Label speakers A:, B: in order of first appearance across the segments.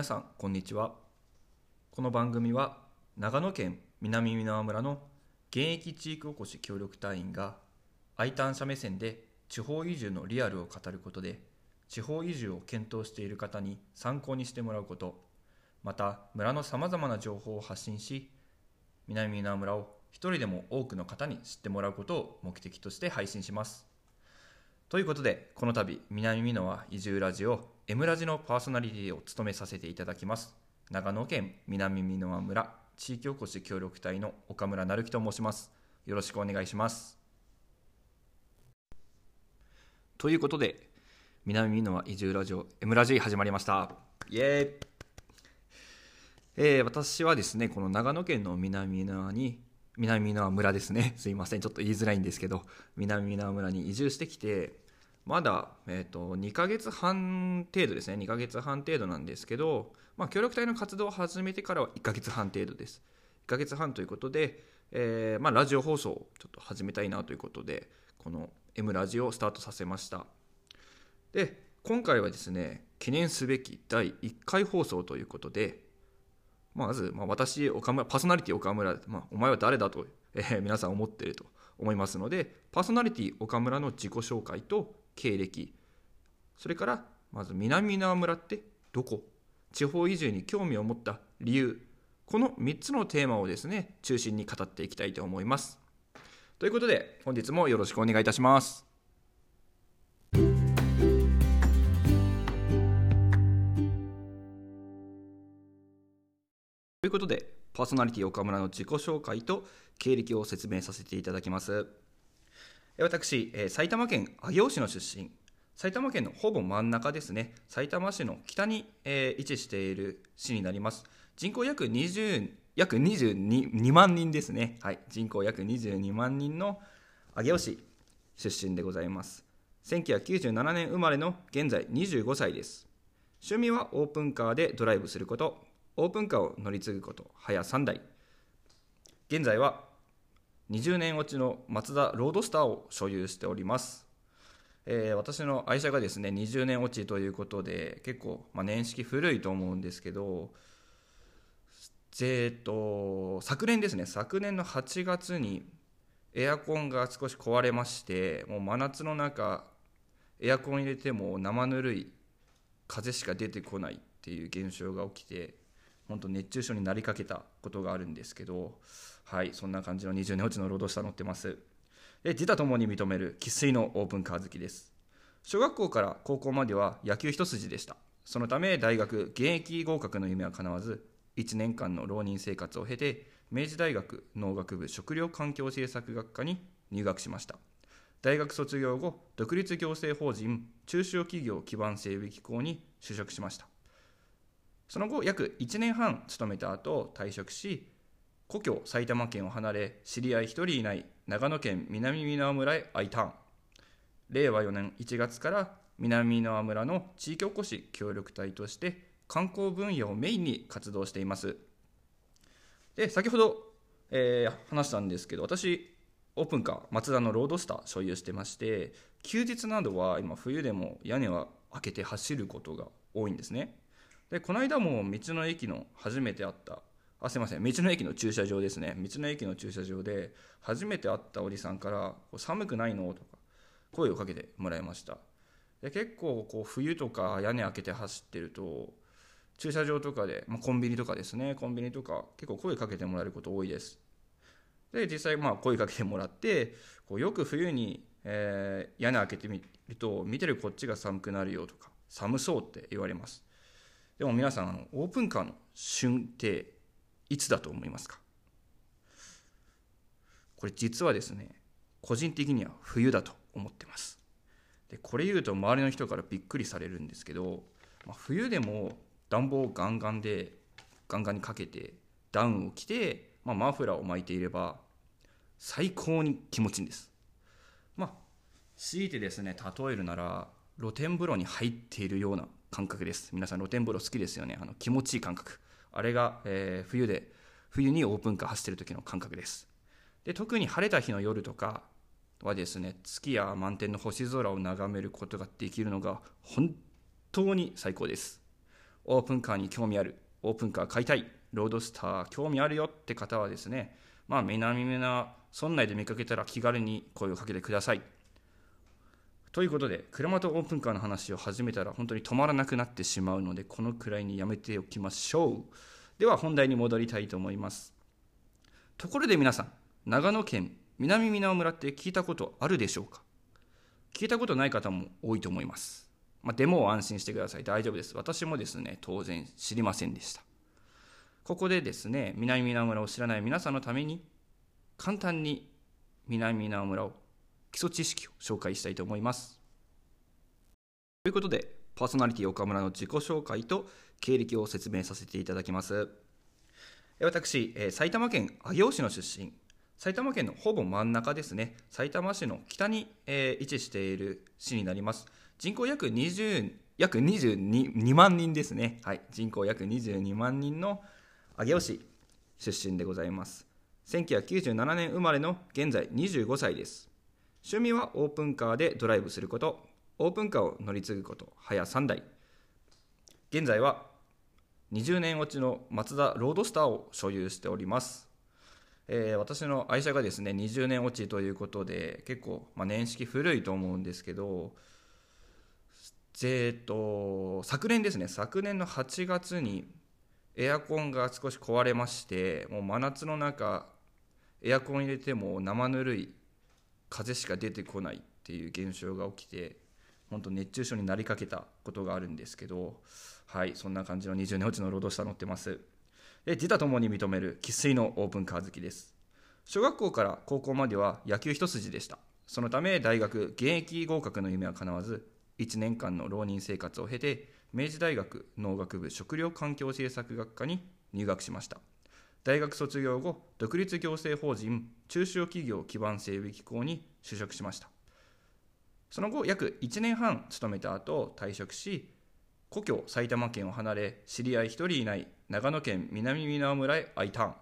A: 皆さんこんにちは。この番組は長野県南箕輪村の現役地域おこし協力隊員が I ターン者目線で地方移住のリアルを語ることで地方移住を検討している方に参考にしてもらうことまた村のさまざまな情報を発信し南箕輪村を一人でも多くの方に知ってもらうことを目的として配信します。ということでこの度南箕輪移住ラジオ M ラジのパーソナリティを務めさせていただきます。長野県南箕輪村地域おこし協力隊の岡村成樹と申します。よろしくお願いします。ということで南箕輪移住ラジオ M ラジ始まりました。イエーイ。えー、私はですねこの長野県の南箕輪に南箕輪村ですね。すいません。ちょっと言いづらいんですけど南箕輪村に移住してきてまだ、えーと、2ヶ月半程度ですね。2ヶ月半程度なんですけど、まあ、協力隊の活動を始めてからは1ヶ月半程度です。1ヶ月半ということで、えー、まあ、ラジオ放送をちょっと始めたいなということでこの M ラジオをスタートさせました。で今回はですね記念すべき第1回放送ということでまず、まあ、私岡村パーソナリティ岡村、まあ、お前は誰だと、えー、皆さん思ってると思いますのでパーソナリティ岡村の自己紹介と経歴。それからまず南縄村ってどこ？地方移住に興味を持った理由。この3つのテーマをですね中心に語っていきたいと思います。ということで本日もよろしくお願いいたします。ということでパーソナリティ岡村の自己紹介と経歴を説明させていただきます。私、え、埼玉県上尾市の出身。埼玉県のほぼ真ん中ですね。埼玉市の北に、え、位置している市になります。人口約20約22万人ですね、はい、人口約22万人の上尾市出身でございます。1997年生まれの現在25歳です。趣味はオープンカーでドライブすること。オープンカーを乗り継ぐこと。早3台。現在は20年落ちのマツダロードスターを所有しております、えー、私の愛車がですね20年落ちということで結構、まあ、年式古いと思うんですけどえーと、昨年ですね昨年の8月にエアコンが少し壊れましてもう真夏の中エアコン入れても生ぬるい風しか出てこないっていう現象が起きて本当熱中症になりかけたことがあるんですけどはいそんな感じの20年落ちのロードスター乗ってます。で自他ともに認める生粋のオープンカー好きです。小学校から高校までは野球一筋でした。そのため大学現役合格の夢は叶わず1年間の浪人生活を経て明治大学農学部食料環境政策学科に入学しました。大学卒業後独立行政法人中小企業基盤整備機構に就職しました。その後約1年半勤めた後退職し故郷埼玉県を離れ知り合い1人いない長野県南箕輪村へ I ターン。令和4年1月から南箕輪村の地域おこし協力隊として観光分野をメインに活動しています。で先ほど、えー、話したんですけど私オープンカーマツダのロードスター所有してまして休日などは今冬でも屋根は開けて走ることが多いんですね。でこの間も道の駅の初めて会ったあすいません。道の駅の駐車場ですね。道の駅の駐車場で初めて会ったおじさんから「寒くないの?」とか声をかけてもらいました。で結構こう冬とか屋根開けて走ってると駐車場とかで、まあ、コンビニとかですね。コンビニとか結構声かけてもらえること多いです。で実際まあ声かけてもらってこうよく冬に、えー、屋根開けてみると見てるこっちが寒くなるよとか寒そうって言われます。でも皆さんあのオープンカーの旬っていつだと思いますか？これ実はですね個人的には冬だと思ってます。でこれ言うと周りの人からびっくりされるんですけど、まあ、冬でも暖房をガンガンでガンガンにかけてダウンを着て、まあ、マフラーを巻いていれば最高に気持ちいいんです。まあ強いてですね例えるなら露天風呂に入っているような感覚です。皆さん露天風呂好きですよね？あの気持ちいい感覚。あれが、えー、冬で冬にオープンカー走ってる時の感覚です。で特に晴れた日の夜とかはですね月や満天の星空を眺めることができるのが本当に最高です。オープンカーに興味ある。オープンカー買いたい。ロードスター興味あるよって方はですねまあ南村村内で見かけたら気軽に声をかけてください。ということで車とオープンカーの話を始めたら本当に止まらなくなってしまうのでこのくらいにやめておきましょう。では本題に戻りたいと思います。ところで皆さん長野県南箕輪村って聞いたことあるでしょうか？聞いたことない方も多いと思います、まあ、でも安心してください。大丈夫です。私もですね当然知りませんでした。ここでですね南箕輪村を知らない皆さんのために簡単に南箕輪村を基礎知識を紹介したいと思います。ということで、パーソナリティ岡村の自己紹介と経歴を説明させていただきます。私、埼玉県上尾市の出身、埼玉県のほぼ真ん中ですね、埼玉市の北に、えー、位置している市になります。人口約20約22万人ですね、はい、人口約22万人の上尾市出身でございます。1997年生まれの現在25歳です。趣味はオープンカーでドライブすること、オープンカーを乗り継ぐこと、早3台。現在は20年落ちのマツダロードスターを所有しております。えー、私の愛車がですね、20年落ちということで、結構、まあ、年式古いと思うんですけど、えーと、昨年ですね、昨年の8月にエアコンが少し壊れまして、もう真夏の中、エアコン入れても生ぬるい風しか出てこないっていう現象が起きて本当熱中症になりかけたことがあるんですけどはいそんな感じの20年落ちのロードスター乗ってます。で自他ともに認める生粋のオープンカー好きです。小学校から高校までは野球一筋でした。そのため大学現役合格の夢は叶わず1年間の浪人生活を経て明治大学農学部食料環境政策学科に入学しました。大学卒業後独立行政法人中小企業基盤整備機構に就職しました。その後約1年半勤めた後退職し故郷埼玉県を離れ知り合い1人いない長野県南箕輪村へ I ターン。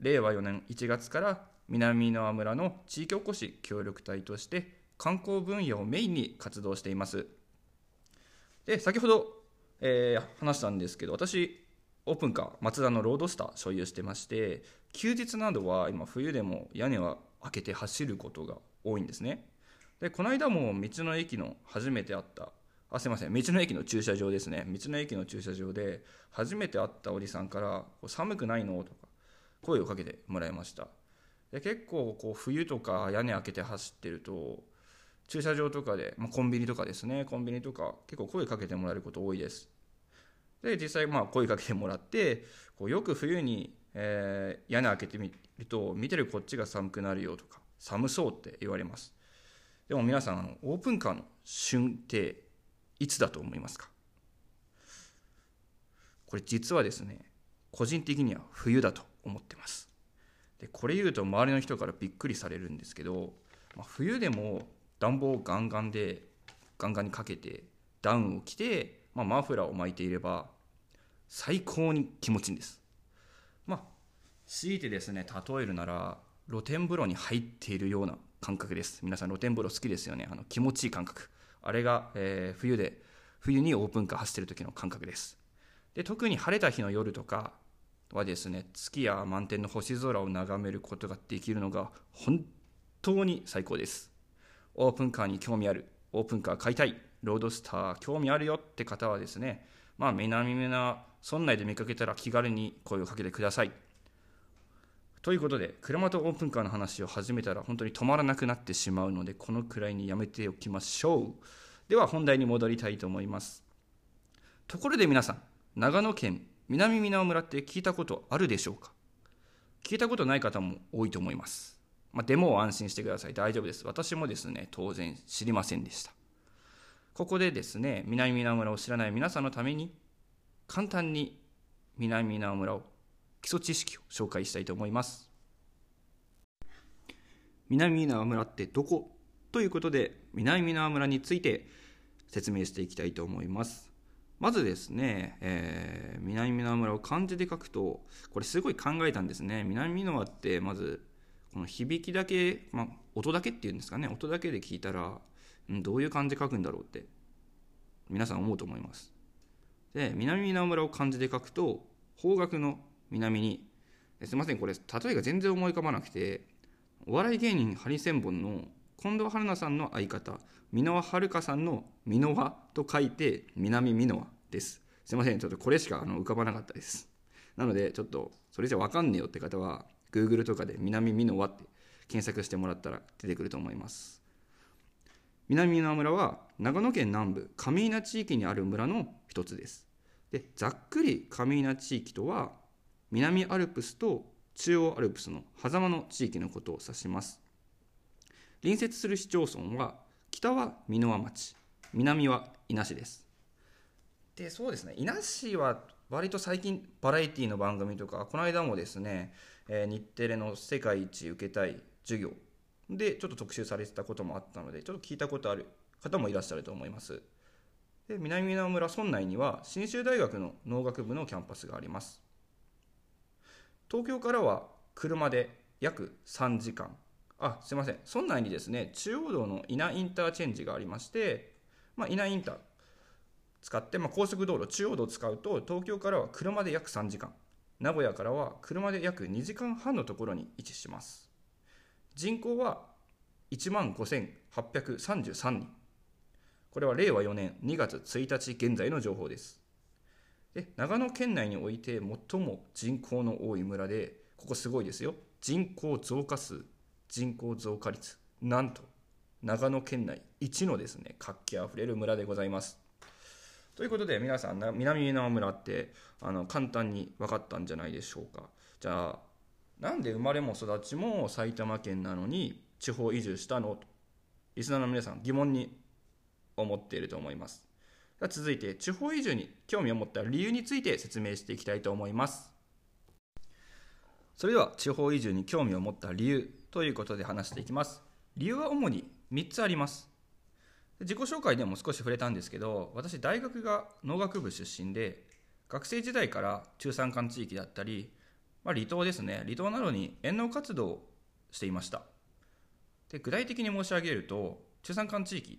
A: 令和4年1月から南箕輪村の地域おこし協力隊として観光分野をメインに活動しています。で先ほど、えー、話したんですけど私オープンカーマツダのロードスター所有してまして休日などは今冬でも屋根は開けて走ることが多いんですね。でこの間も道の駅の初めて会ったあすいません道の駅の駐車場ですね。道の駅の駐車場で初めて会ったおじさんから「寒くないの?」とか声をかけてもらいました。で結構こう冬とか屋根開けて走ってると駐車場とかで、まあ、コンビニとかですね。コンビニとか結構声かけてもらえること多いです。で実際まあ声かけてもらってこうよく冬に、えー、屋根開けてみると見てるこっちが寒くなるよとか寒そうって言われます。でも皆さんあのオープンカーの旬っていつだと思いますか？これ実はですね個人的には冬だと思ってます。でこれ言うと周りの人からびっくりされるんですけど、まあ、冬でも暖房をガンガンでガンガンにかけてダウンを着てまあ、マフラーを巻いていれば最高に気持ちいいんです。まあ強いてですね例えるなら露天風呂に入っているような感覚です。皆さん露天風呂好きですよね。あの気持ちいい感覚。あれが、えー、冬で冬にオープンカー走ってる時の感覚です。で特に晴れた日の夜とかはですね月や満天の星空を眺めることができるのが本当に最高です。オープンカーに興味ある。オープンカー買いたい。ロードスター興味あるよって方はですね、まあ、南村村内で見かけたら気軽に声をかけてください。ということで、車とオープンカーの話を始めたら本当に止まらなくなってしまうので、このくらいにやめておきましょう。では本題に戻りたいと思います。ところで皆さん、長野県南箕輪村って聞いたことあるでしょうか？聞いたことない方も多いと思います。まあ、でも安心してください。大丈夫です。私もですね、当然知りませんでした。ここでですね南箕輪村を知らない皆さんのために簡単に南箕輪村を基礎知識を紹介したいと思います。南箕輪村ってどこということで南箕輪村について説明していきたいと思います。まずですね、えー、南箕輪村を漢字で書くとこれすごい考えたんですね。南箕輪ってまずこの響きだけ、まあ、音だけっていうんですかね。音だけで聞いたらどういう漢字書くんだろうって皆さん思うと思います。で南箕輪村を漢字で書くと方角の南にすいませんこれ例えが全然思い浮かばなくてお笑い芸人ハリセンボンの近藤春菜さんの相方箕輪遥さんの箕輪と書いて南箕輪です。すいませんちょっとこれしかあの浮かばなかったです。なのでちょっとそれじゃ分かんねえよって方は Google とかで南箕輪って検索してもらったら出てくると思います。南箕輪村は長野県南部上稲地域にある村の一つです。でざっくり上稲地域とは南アルプスと中央アルプスの狭間の地域のことを指します。隣接する市町村は北は箕輪町南は伊那市です。でそうですね伊那市は割と最近バラエティの番組とかこの間もですね、えー、日テレの世界一受けたい授業でちょっと特集されてたこともあったのでちょっと聞いたことある方もいらっしゃると思います。で南箕輪村村内には信州大学の農学部のキャンパスがあります。東京からは車で約3時間。あすいません。村内にですね中央道の稲インターチェンジがありまして、まあ、稲インター。使って、まあ、高速道路中央道を使うと東京からは車で約3時間。名古屋からは車で約2時間半のところに位置します。人口は1万5833人。これは令和4年2月1日現在の情報です。で長野県内において最も人口の多い村でここすごいですよ。人口増加数人口増加率なんと長野県内一のですね活気あふれる村でございます。ということで皆さん南箕輪村ってあの簡単に分かったんじゃないでしょうか。じゃあなんで生まれも育ちも埼玉県なのに地方移住したの？とリスナーの皆さん疑問に思っていると思います。続いて地方移住に興味を持った理由について説明していきたいと思います。それでは地方移住に興味を持った理由ということで話していきます。理由は主に3つあります。自己紹介でも少し触れたんですけど私大学が農学部出身で学生時代から中山間地域だったり、まあ、離島ですね。離島などに遠農活動をしていました。で具体的に申し上げると中山間地域、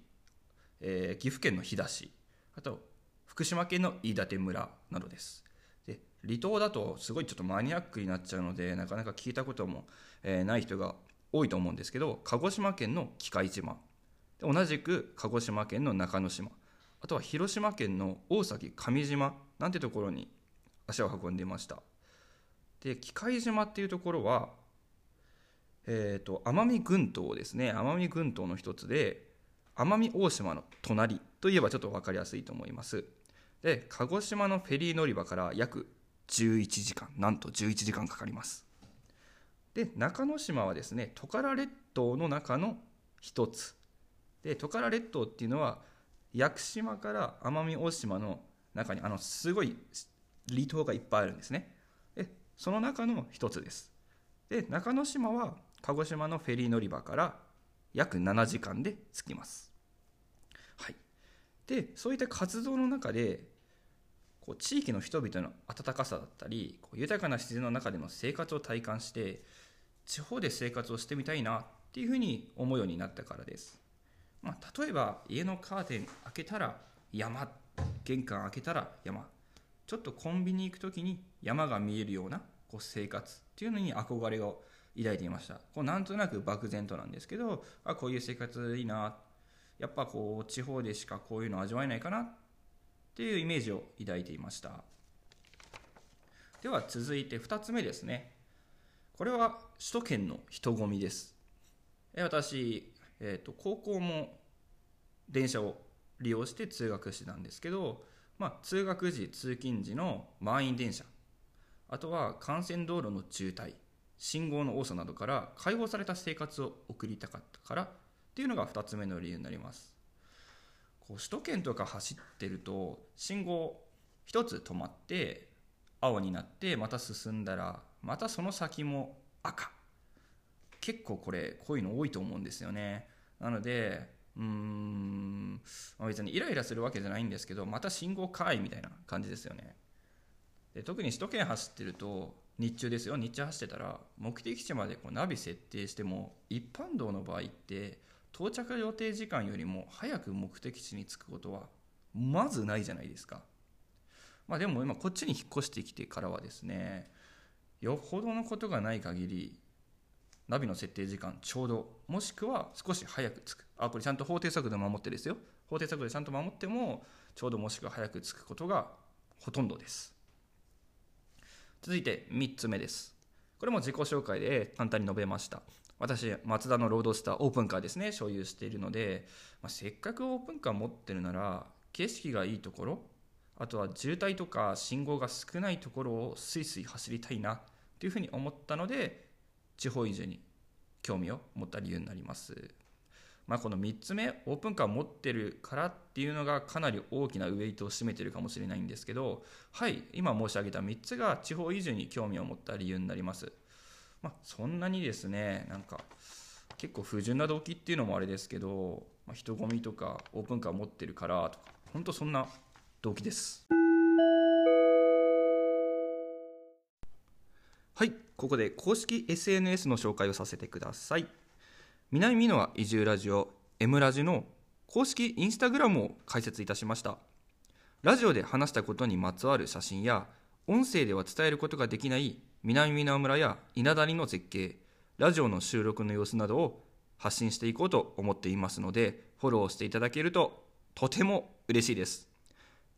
A: えー、岐阜県の飛騨市あと福島県の飯舘村などです。で離島だとすごいちょっとマニアックになっちゃうのでなかなか聞いたことも、えー、ない人が多いと思うんですけど鹿児島県の喜界島。同じく鹿児島県の中之島。あとは広島県の大崎上島なんてところに足を運んでいました。で喜界島っていうところはえーと、奄美群島ですね。奄美群島の一つで奄美大島の隣といえばちょっと分かりやすいと思います。で鹿児島のフェリー乗り場から約11時間なんと11時間かかります。で中之島はですねトカラ列島の中の一つ。でトカラ列島っていうのは屋久島から奄美大島の中にあのすごい離島がいっぱいあるんですね。その中の一つですで中之島は鹿児島のフェリー乗り場から約7時間で着きます。はい、でそういった活動の中でこう地域の人々の温かさだったりこう豊かな自然の中での生活を体感して地方で生活をしてみたいなっていうふうに思うようになったからです。まあ、例えば家のカーテン開けたら山玄関開けたら山ちょっとコンビニ行く時に山が見えるようなこう生活っていうのに憧れを抱いていました。こうなんとなく漠然となんですけどあこういう生活いいな。やっぱこう地方でしかこういうの味わえないかなっていうイメージを抱いていました。では続いて2つ目ですね。これは首都圏の人混みです。私、えーと、高校も電車を利用して通学してたんですけど、まあ、通学時通勤時の満員電車。あとは幹線道路の渋滞信号の多さなどから解放された生活を送りたかったからっていうのが2つ目の理由になります。こう首都圏とか走ってると信号1つ止まって青になってまた進んだらまたその先も赤。結構これこういうの多いと思うんですよね。なのでうーん。別にイライラするわけじゃないんですけどまた信号かいみたいな感じですよね。で特に首都圏走ってると日中ですよ。日中走ってたら目的地までこうナビ設定しても一般道の場合って到着予定時間よりも早く目的地に着くことはまずないじゃないですか。まあでも今こっちに引っ越してきてからはですねよほどのことがない限りナビの設定時間ちょうどもしくは少し早く着く。あこれちゃんと法定速度守ってですよ。法定速度でちゃんと守ってもちょうどもしくは早く着くことがほとんどです。続いて3つ目です。これも自己紹介で簡単に述べました。私マツダのロードスターオープンカーですね。所有しているので、まあ、せっかくオープンカー持ってるなら景色がいいところあとは渋滞とか信号が少ないところをスイスイ走りたいなというふうに思ったので地方移住に興味を持った理由になります。まあ、この3つ目オープンカー持ってるからっていうのがかなり大きなウェイトを占めてるかもしれないんですけどはい今申し上げた3つが地方移住に興味を持った理由になります。まあ、そんなにですねなんか結構不純な動機っていうのもあれですけど、まあ、人混みとかオープンカー持ってるからとか本当そんな動機です。はい、ここで公式 SNS の紹介をさせてください。南美濃移住ラジオ M ラジの公式インスタグラムを開設いたしました。ラジオで話したことにまつわる写真や、音声では伝えることができない南美濃村や稲谷の絶景、ラジオの収録の様子などを発信していこうと思っていますので、フォローしていただけるととても嬉しいです。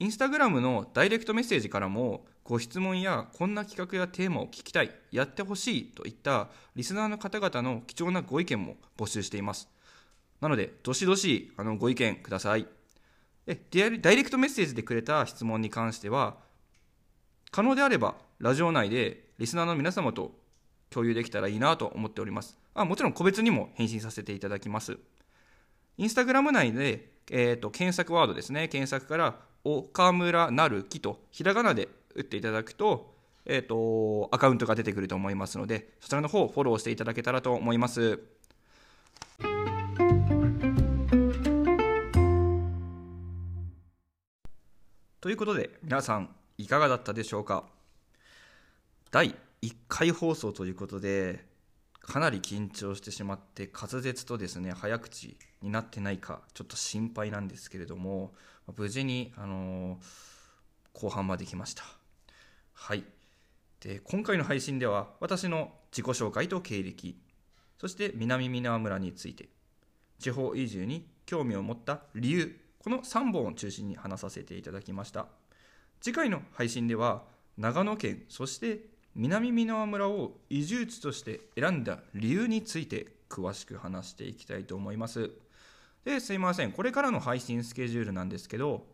A: インスタグラムのダイレクトメッセージからもご質問やこんな企画やテーマを聞きたい、やってほしいといったリスナーの方々の貴重なご意見も募集しています。なので、どしどしあのご意見ください。でダイレクトメッセージでくれた質問に関しては、可能であればラジオ内でリスナーの皆様と共有できたらいいなと思っております。あもちろん個別にも返信させていただきます。インスタグラム内で、えーと、検索ワードですね、検索から岡村なる木とひらがなで打っていただくと、えっ、ー、と、アカウントが出てくると思いますので、そちらの方フォローしていただけたらと思います。ということで、皆さん、いかがだったでしょうか？第1回放送ということで、かなり緊張してしまって、滑舌とですね、早口になってないか、ちょっと心配なんですけれども、無事に、あの、後半まで来ました。はいで今回の配信では私の自己紹介と経歴そして南箕輪村について地方移住に興味を持った理由この3本を中心に話させていただきました次回の配信では長野県そして南箕輪村を移住地として選んだ理由について詳しく話していきたいと思います。ですいません。これからの配信スケジュールなんですけど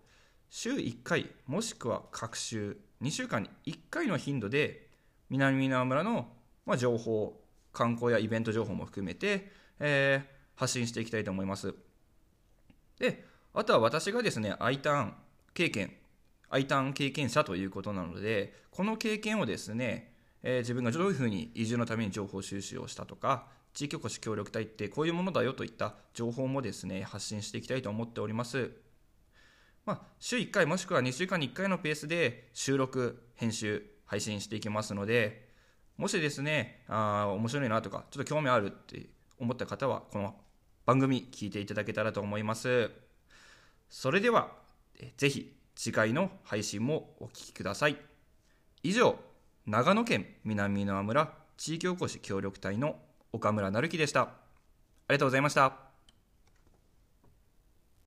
A: 週1回もしくは各週2週間に1回の頻度で南箕輪村の、情報観光やイベント情報も含めて、えー、発信していきたいと思います。であとは私がですね I ターン経験 I ターン経験者ということなのでこの経験をですね、えー、自分がどういうふうに移住のために情報収集をしたとか地域おこし協力隊ってこういうものだよといった情報もですね発信していきたいと思っておりますまあ、週1回もしくは2週間に1回のペースで収録、編集、配信していきますので、もしですね、あ面白いなとか、ちょっと興味あるって思った方は、この番組聞いていただけたらと思います。それでは、ぜひ次回の配信もお聞きください。以上、長野県南箕輪村地域おこし協力隊の岡村成樹でした。ありがとうございました。